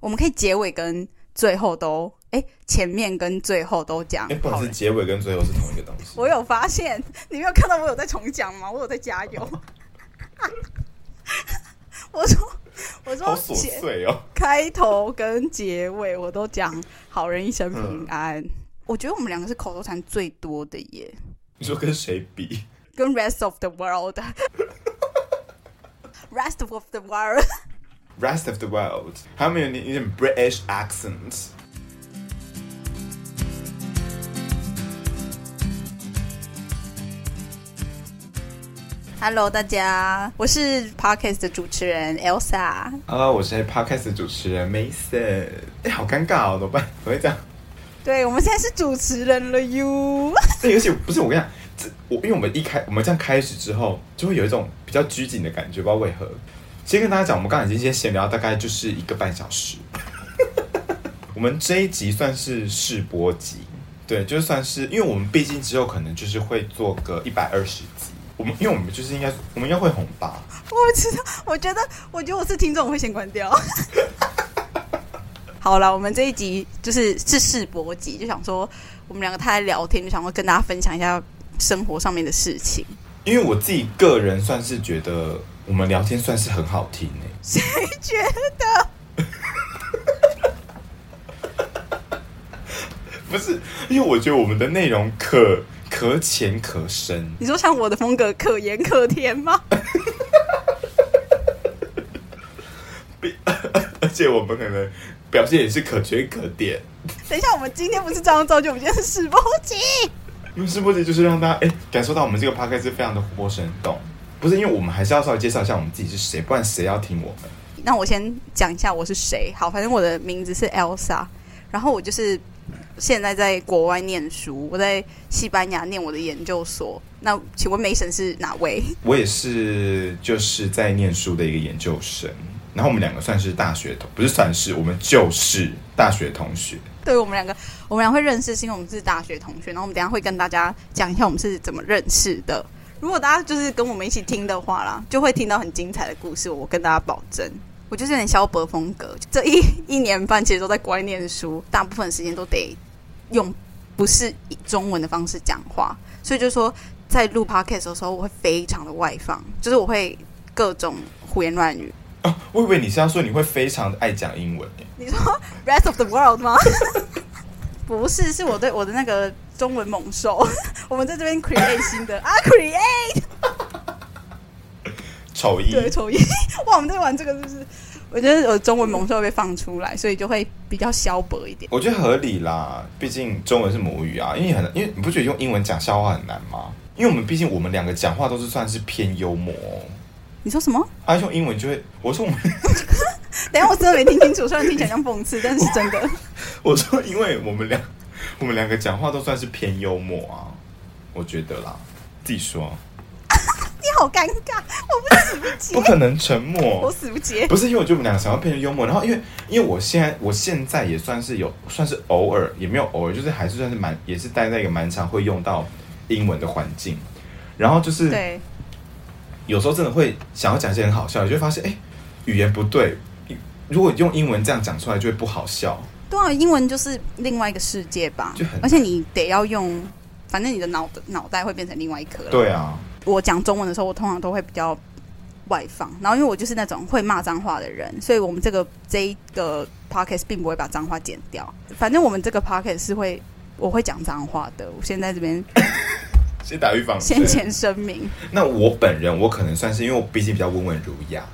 我们可以结尾跟最后都，哎，前面跟最后都讲。哎，不好意思，结尾跟最后是同一个东西。我有发现，你没有看到我有在重讲吗？我有在加油。我说，我说，好琐碎哦。开头跟结尾我都讲好人一生平安。我觉得我们两个是口头禅最多的耶。你说跟谁比？跟 rest of the world。rest of the world。Rest of the world，他们有点有点 British accent。Hello，大家，我是 Podcast 的主持人 Elsa。Hello，我是 Podcast 的主持人 Mason。哎，好尴尬哦，怎么办？怎么会这样？对，我们现在是主持人了哟。对，而且不是我跟你讲，这我因为我们一开我们这样开始之后，就会有一种比较拘谨的感觉，不知道为何。先跟大家讲，我们刚才已经先闲聊，大概就是一个半小时。我们这一集算是试播集，对，就算是，因为我们毕竟之后可能就是会做个一百二十集。我们因为我们就是应该，我们应该会红吧？我不知道，我觉得，我觉得我是听众，我会先关掉。好了，我们这一集就是是试播集，就想说我们两个太爱聊天，就想说跟大家分享一下生活上面的事情。因为我自己个人算是觉得。我们聊天算是很好听诶，谁觉得？不是，因为我觉得我们的内容可可浅可深。你说像我的风格可盐可甜吗？而且我们可能表现也是可圈可点。等一下，我们今天不是这样造就，我们今天是试播集。因为试播集就是让大家哎感受到我们这个 p o d 是非常的活泼生动。不是因为我们还是要稍微介绍一下我们自己是谁，不然谁要听我们？那我先讲一下我是谁。好，反正我的名字是 Elsa，然后我就是现在在国外念书，我在西班牙念我的研究所。那请问梅神是哪位？我也是，就是在念书的一个研究生。然后我们两个算是大学同，不是算是，我们就是大学同学。对我们两个，我们俩会认识，是因为我们是大学同学。然后我们等下会跟大家讲一下我们是怎么认识的。如果大家就是跟我们一起听的话啦，就会听到很精彩的故事。我跟大家保证，我就是有点萧伯风格。这一 一年半其实都在国外念书，大部分时间都得用不是以中文的方式讲话，所以就说在录 podcast 的时候，我会非常的外放，就是我会各种胡言乱语。哦，我以为你是要说你会非常的爱讲英文你说 rest of the world 吗？不是，是我对我的那个中文猛兽，我们在这边 create 新的啊，create 丑一对丑一，哇，我们在玩这个就是，我觉得我中文猛兽被放出来，所以就会比较消薄一点。我觉得合理啦，毕竟中文是母语啊，因为很因为你不觉得用英文讲笑话很难吗？因为我们毕竟我们两个讲话都是算是偏幽默。你说什么？他用英文就会，我说我们。等下，我真的没听清楚，虽然听起来像讽刺，但是真的。我说，因为我们两，我们两个讲话都算是偏幽默啊，我觉得啦。自己说。你好尴尬，我不死不接。不可能沉默，我死不接。不是因为我觉得我们两个想要变成幽默，然后因为因为我现在我现在也算是有，算是偶尔也没有偶尔，就是还是算是蛮，也是待在一个蛮常会用到英文的环境，然后就是对，有时候真的会想要讲一些很好笑，就会发现哎，语言不对。如果用英文这样讲出来，就会不好笑。对啊，英文就是另外一个世界吧，而且你得要用，反正你的脑的脑袋会变成另外一颗。对啊，我讲中文的时候，我通常都会比较外放，然后因为我就是那种会骂脏话的人，所以我们这个这一个 podcast 并不会把脏话剪掉。反正我们这个 podcast 是会，我会讲脏话的。我现在这边 先打预防，先前声明。那我本人，我可能算是，因为我毕竟比较温文儒雅。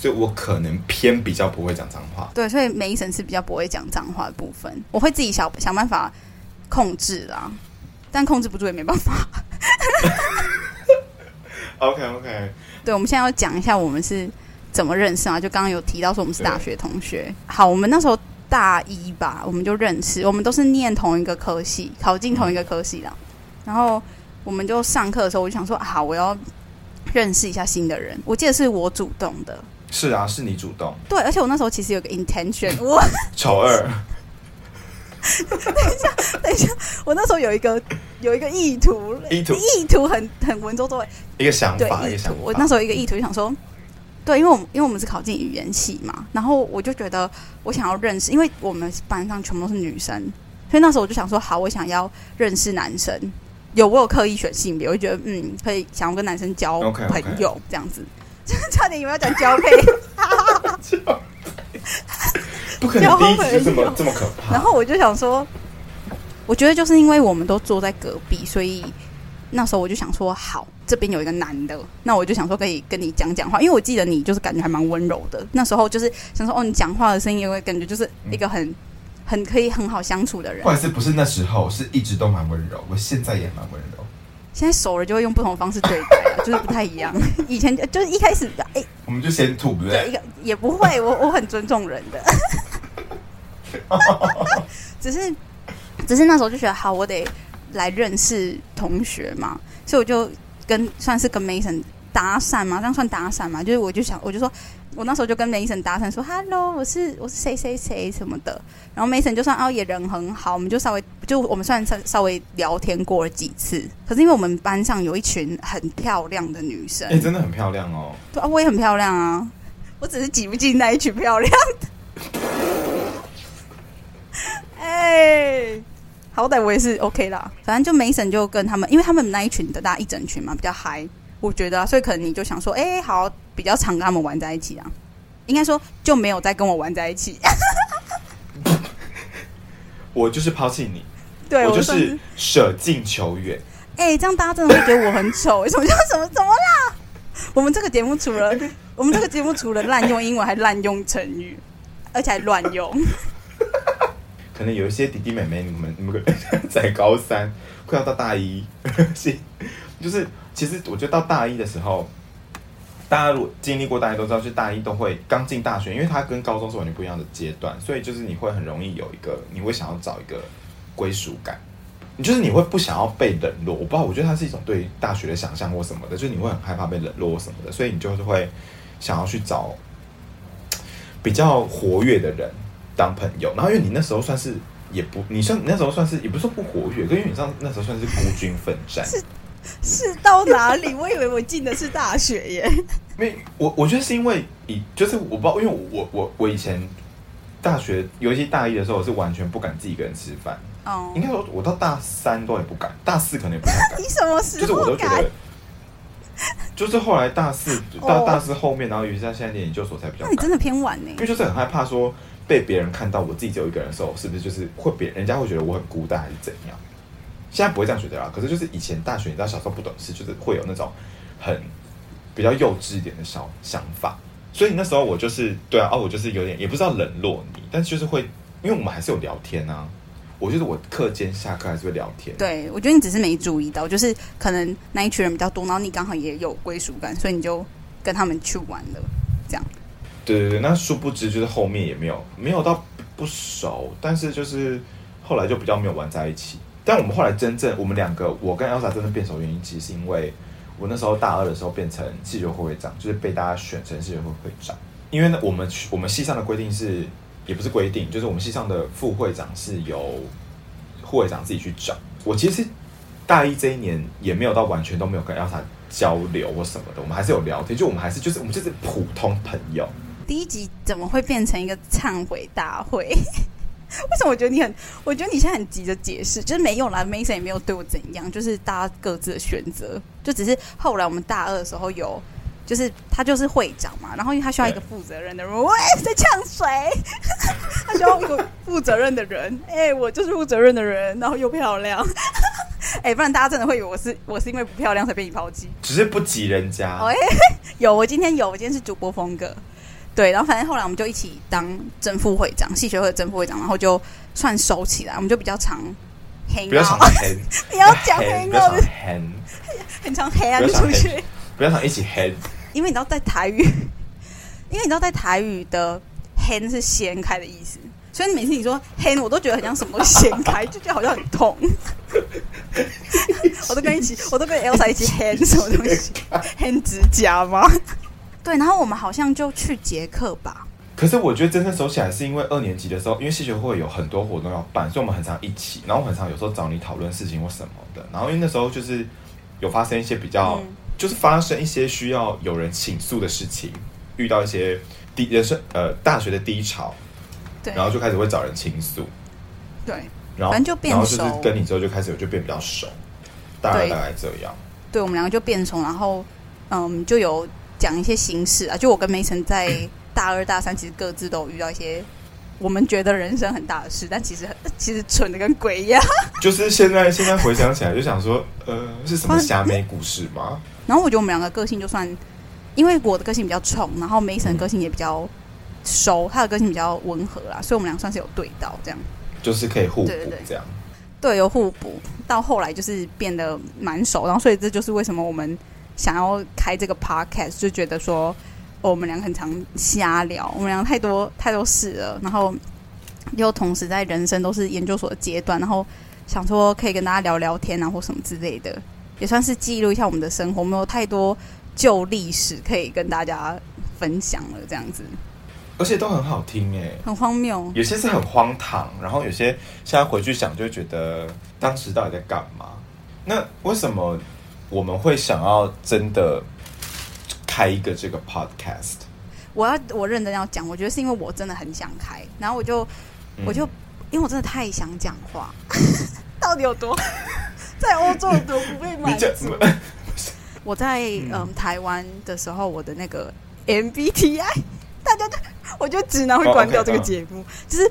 所以我可能偏比较不会讲脏话，对，所以每一层是比较不会讲脏话的部分，我会自己想想办法控制啦，但控制不住也没办法。OK OK，对，我们现在要讲一下我们是怎么认识啊？就刚刚有提到说我们是大学同学，好，我们那时候大一吧，我们就认识，我们都是念同一个科系，考进同一个科系的，然后我们就上课的时候，我就想说，好，我要认识一下新的人，我记得是我主动的。是啊，是你主动。对，而且我那时候其实有个 intention，我 丑二。等一下，等一下，我那时候有一个有一个意图，意图意图很很文绉绉，一个想法，一个想法。我那时候一个意图就想说，对，因为我们因为我们是考进语言系嘛，然后我就觉得我想要认识，因为我们班上全部都是女生，所以那时候我就想说，好，我想要认识男生。有我有刻意选性别，我就觉得嗯，可以想要跟男生交朋友这样子。差点以为要讲交配，不可能第一集就这么这么可怕。然后我就想说，我觉得就是因为我们都坐在隔壁，所以那时候我就想说，好，这边有一个男的，那我就想说可以跟你讲讲话，因为我记得你就是感觉还蛮温柔的。那时候就是想说，哦，你讲话的声音也会感觉就是一个很很可以很好相处的人。或者是不是那时候是一直都蛮温柔，我现在也蛮温柔。现在熟了就会用不同的方式对待了，就是不太一样。以前就是一开始，哎，我们就先吐，对不对？一个也不会，我我很尊重人的，只是只是那时候就觉得好，我得来认识同学嘛，所以我就跟算是跟 Mason 搭讪嘛，这样算搭讪嘛？就是我就想，我就说。我那时候就跟 Mason 搭讪说：“Hello，我是我是谁谁谁什么的。”然后 Mason 就算哦也人很好，我们就稍微就我们算稍稍微聊天过了几次。可是因为我们班上有一群很漂亮的女生，哎，真的很漂亮哦。对啊，我也很漂亮啊，我只是挤不进那一群漂亮的。哎，好歹我也是 OK 啦。反正就 Mason 就跟他们，因为他们那一群的大家一整群嘛，比较嗨。我觉得啊，所以可能你就想说，哎，好。比较常跟他们玩在一起啊，应该说就没有再跟我玩在一起。我就是抛弃你，对我就是舍近求远。哎，这样大家真的会觉得我很丑？什么叫什么？怎么啦？我们这个节目除了我们这个节目除了滥用英文，还滥用成语，而且还乱用。可能有一些弟弟妹妹，你们你们在高三快要到大一，是 就是其实我觉得到大一的时候。大家如果经历过，大家都知道，就大一都会刚进大学，因为它跟高中是完全不一样的阶段，所以就是你会很容易有一个，你会想要找一个归属感，你就是你会不想要被冷落。我不知道，我觉得它是一种对大学的想象或什么的，就是你会很害怕被冷落什么的，所以你就是会想要去找比较活跃的人当朋友。然后因为你那时候算是也不，你算你那时候算是也不是说不活跃，因为你知道那时候算是孤军奋战。到哪里？我以为我进的是大学耶。没，我我觉得是因为以就是我不知道，因为我我我以前大学，尤其大一的时候，我是完全不敢自己一个人吃饭。哦，应该说，我到大三都也不敢，大四可能也不敢。你什么时候？就是我都觉得，就是后来大四 到大四后面，然后尤其在现在念研究所才比较。那你真的偏晚呢？因为就是很害怕说被别人看到我自己只有一个人的时候，是不是就是会别人家会觉得我很孤单，还是怎样？现在不会这样觉得啦，可是就是以前大学，你知道小时候不懂事，就是会有那种很比较幼稚一点的小想法，所以那时候我就是对啊，哦，我就是有点也不知道冷落你，但就是会，因为我们还是有聊天啊，我就是我课间下课还是会聊天。对，我觉得你只是没注意到，就是可能那一群人比较多，然后你刚好也有归属感，所以你就跟他们去玩了，这样。对对对，那殊不知就是后面也没有没有到不熟，但是就是后来就比较没有玩在一起。但我们后来真正，我们两个，我跟 Elsa 真的变熟原因，其实是因为我那时候大二的时候变成系学会会长，就是被大家选成系学会会长。因为呢，我们我们系上的规定是，也不是规定，就是我们系上的副会长是由副会长自己去找。我其实大一这一年也没有到完全都没有跟 Elsa 交流或什么的，我们还是有聊天，就我们还是就是我们就是普通朋友。第一集怎么会变成一个忏悔大会？为什么我觉得你很？我觉得你现在很急着解释，就是没用啦。Mason 也没有对我怎样，就是大家各自的选择，就只是后来我们大二的时候有，就是他就是会长嘛，然后因为他需要一个负责任的人，喂，在呛水，他需要一个负责任的人，哎，我就是负责任的人，然后又漂亮，哎，不然大家真的会以为我是我是因为不漂亮才被你抛弃，只是不急人家。哎，有，我今天有，我今天是主播风格。对，然后反正后来我们就一起当正副会长，系学会的正副会长，然后就算熟起来，我们就比较常黑，比较常黑，不要讲黑，比较常黑，很常黑啊，出去，不要常一起黑，因为你知道在台语，因为你知道在台语的黑是掀开的意思，所以每次你说黑，我都觉得很像什么都掀开，就觉得好像很痛。我都跟一起，我都跟 Elsa 一起黑什么东西，黑指甲吗？对，然后我们好像就去捷克吧。可是我觉得真正熟起来是因为二年级的时候，因为系学会有很多活动要办，所以我们很常一起。然后很常有时候找你讨论事情或什么的。然后因为那时候就是有发生一些比较，就是发生一些需要有人倾诉的事情。遇到一些低人生呃大学的低潮，对，然后就开始会找人倾诉，对然后反正就变然后就是跟你之后就开始就变比较熟，大概大概这样。对，我们两个就变熟，然后嗯，就有讲一些心事啊。就我跟梅晨在大二、大三，其实各自都有遇到一些我们觉得人生很大的事，但其实其实蠢的跟鬼一样。就是现在现在回想起来，就想说，呃，是什么虾妹故事吗？然后我觉得我们两个个性就算，因为我的个性比较冲，然后梅晨个性也比较熟，他的个性比较温和啦，所以我们俩算是有对到这样。就是可以互补对对对这样。对，有互补，到后来就是变得蛮熟，然后所以这就是为什么我们想要开这个 podcast，就觉得说、哦我们俩很常瞎聊，我们俩太多太多事了，然后又同时在人生都是研究所的阶段，然后想说可以跟大家聊聊天啊或什么之类的，也算是记录一下我们的生活，没有太多旧历史可以跟大家分享了，这样子而且都很好听哎，很荒谬。有些是很荒唐，然后有些现在回去想就觉得当时到底在干嘛？那为什么我们会想要真的开一个这个 podcast？我要我认真要讲，我觉得是因为我真的很想开，然后我就嗯。我就因为我真的太想讲话，到底有多？在欧洲有多不被满足？我在嗯。台湾的时候，我的那个 MBTI，大家都我觉得直男会哦关掉这个嗯。节目，就是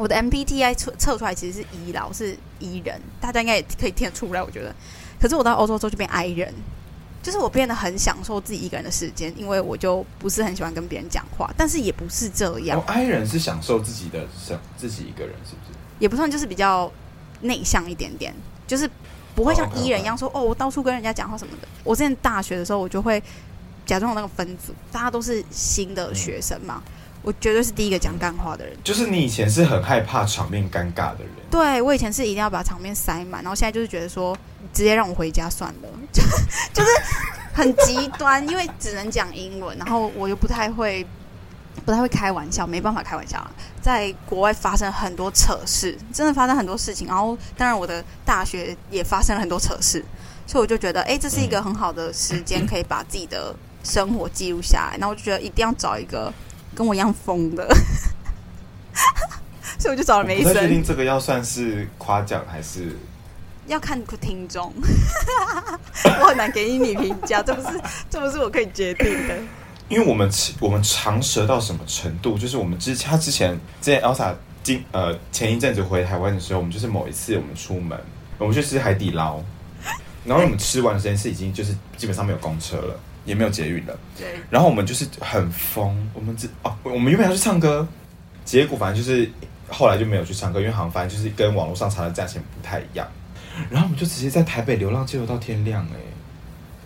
我的 MBTI 测测出来其实是 E 啦，我是 E 人，大家应该也可以听得出来，我觉得。可是我到欧洲之后就变 I 人，就是我变得很享受自己一个人的时间，因为我就不是很喜欢跟别人讲话，但是也不是这样哦，，I 人是享受自己的生，自己一个人是不是？也不算就是比较内向一点点，就是不会像哦 E 人一样说哦，我到处跟人家讲话什么的。我之前大学的时候，我就会假装有那个分组，大家都是新的学生嘛，我绝对是第一个讲干话的人。就是你以前是很害怕场面尴尬的人，对我以前是一定要把场面塞满，然后现在就是觉得说，直接让我回家算了，就就是很极端，因为只能讲英文，然后我又不太会。不太会开玩笑，没办法开玩笑啊。在国外发生很多扯事，真的发生很多事情。然后，当然我的大学也发生了很多扯事，所以我就觉得，哎，这是一个很好的时间，可以把自己的生活记录下来。然后我就觉得一定要找一个跟我一样疯的，所以我就找了梅我不太确定。这个要算是夸奖还是要看听众，我很难给你评价，这不是这不是我可以决定的。因为我们我们长舌到什么程度？就是我们之他之前之前 Elsa 今呃前一阵子回台湾的时候，我们就是某一次我们出门，我们去吃海底捞，然后我们吃完的时间是已经就是基本上没有公车了，也没有捷运了，对，然后我们就是很疯，我们只哦我们原本要去唱歌，结果反正就是后来就没有去唱歌，因为好像反正就是跟网络上查的价钱不太一样，然后我们就直接在台北流浪街头到天亮哎、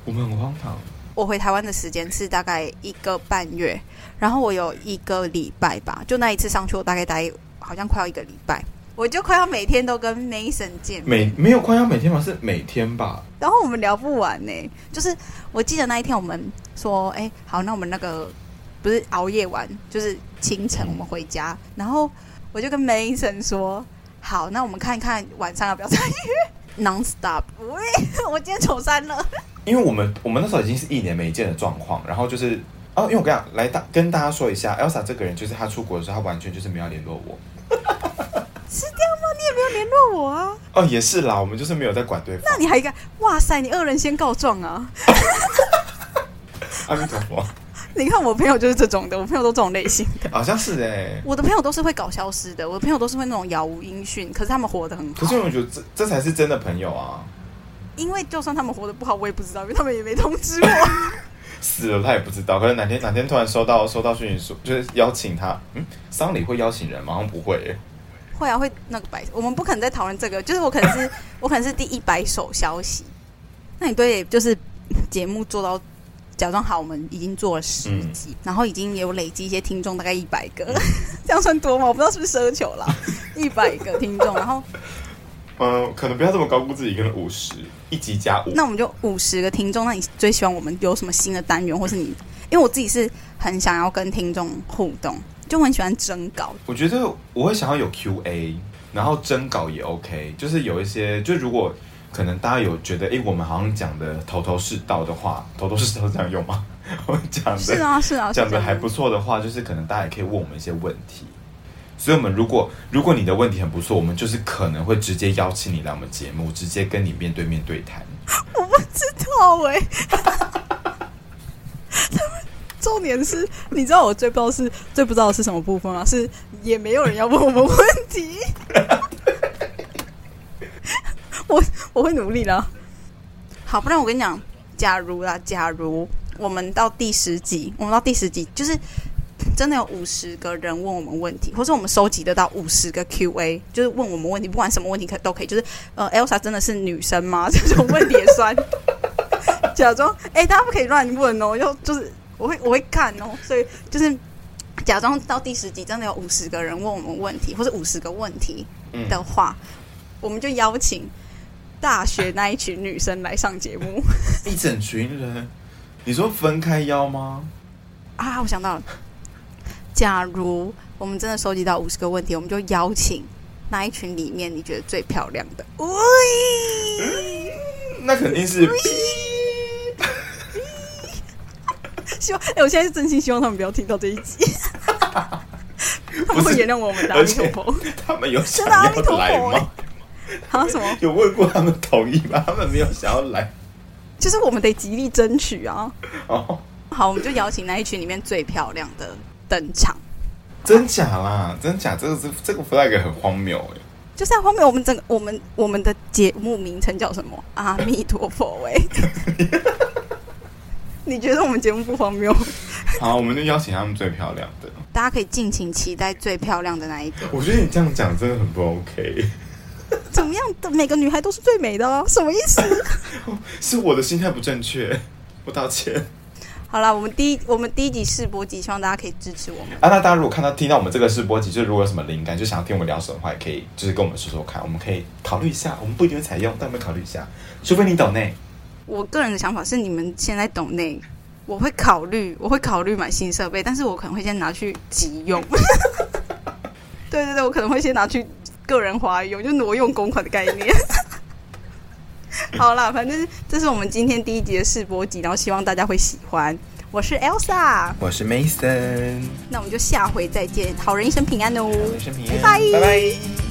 我们很荒唐。我回台湾的时间是大概一个半月，然后我有一个礼拜吧，就那一次上去，我大概待好像快要一个礼拜，我就快要每天都跟 Mason 见面。每没有快要每天吧，是每天吧。然后我们聊不完呢、就是我记得那一天我们说，哎、好，那我们那个不是熬夜玩，就是清晨我们回家，然后我就跟 Mason 说，好，那我们看一看晚上要不要再约 non stop。喂，我今天丑三了，因为我们我们那时候已经是一年没见的状况，然后就是哦，因为我跟你讲，来大跟大家说一下，Elsa 这个人就是她出国的时候，她完全就是没有联络我。联络我啊？哦，也是啦，我们就是没有在管对方。那你还敢？哇塞，你恶人先告状啊！阿弥陀佛，你看我朋友就是这种的，我朋友都这种类型的。好像是哎。我的朋友都是会搞消失的，我的朋友都是会那种杳无音讯，可是他们活得很好。可是我觉得这这才是真的朋友啊！因为就算他们活得不好，我也不知道，因为他们也没通知我。死了他也不知道，可能哪天哪天突然收到收到讯息说，就是邀请他，嗯，丧礼会邀请人吗？好像不会耶。会啊，会那个白，我们不可能再讨论这个，就是我可能是 我可能是第一百首消息。那你对就是节目做到假装好，我们已经做了十集，然后已经有累积一些听众，大概一百个，这样算多吗？我不知道是不是奢求啦，一百个听众，然后嗯，可能不要这么高估自己，可能五十一集加五。那我们就五十个听众，那你最希望我们有什么新的单元，或是你？因为我自己是很想要跟听众互动，就我很喜欢征稿。我觉得我会想要有 Q&A，然后征稿也 OK，就是有一些，就如果可能大家有觉得，哎，我们好像讲的头头是道的话，头头是道这样用吗？我讲的是啊是啊，讲的还不错的话，就是可能大家也可以问我们一些问题。所以，我们如果如果你的问题很不错，我们就是可能会直接邀请你来我们节目，直接跟你面对面对谈。我不知道哎、重点是，你知道我最不知道是最不知道是什么部分吗？是也没有人要问我们问题。我我会努力的。好，不然我跟你讲，假如啦，假如我们到第十集，我们到第十集，就是真的有五十个人问我们问题，或者我们收集得到五十个 Q&A，就是问我们问题，不管什么问题可都可以，就是呃，Elsa 真的是女生吗？这种问题也算。假装哎、大家不可以乱问哦，就就是我会我会看哦，所以就是假装到第十集真的有五十个人问我们问题，或者五十个问题嗯。的话，我们就邀请大学那一群女生来上节目。一整群人，你说分开邀吗？啊！我想到了，假如我们真的收集到五十个问题，我们就邀请那一群里面你觉得最漂亮的，喂，那肯定是希望哎、我现在是真心希望他们不要听到这一集，他们会原谅我们的阿弥陀佛。他们有 真的阿弥陀佛吗？啊什么？有问过他们同意吗？他们没有想要来就是我们得极力争取啊！哦。好，我们就邀请那一群里面最漂亮的登场。真假啦？真假？这个是这个 flag 很荒谬哎。就在荒谬，我们整个我们我们的节目名称叫什么？阿弥陀佛喂！你觉得我们节目不荒谬？好，我们就邀请他们最漂亮的。大家可以尽情期待最漂亮的那一个。我觉得你这样讲真的很不 OK，怎么样的每个女孩都是最美的哦？什么意思？是我的心态不正确，我道歉。好啦，我们第一我们第一集试播集，希望大家可以支持我们。啊，那大家如果看到听到我们这个试播集，就是如果有什么灵感，就想要听我们聊什么的话，也可以就是跟我们说说看，我们可以考虑一下。我们不一定会采用，但我们考虑一下，除非你懂内。我个人的想法是，你们现在懂内，我会考虑，我会考虑买新设备，但是我可能会先拿去急用。对对对，我可能会先拿去个人花用，就挪用公款的概念。好啦，反正这是我们今天第一集的试播集，然后希望大家会喜欢。我是 Elsa，我是 Mason，那我们就下回再见，好人一生平安哦，生平拜拜拜拜。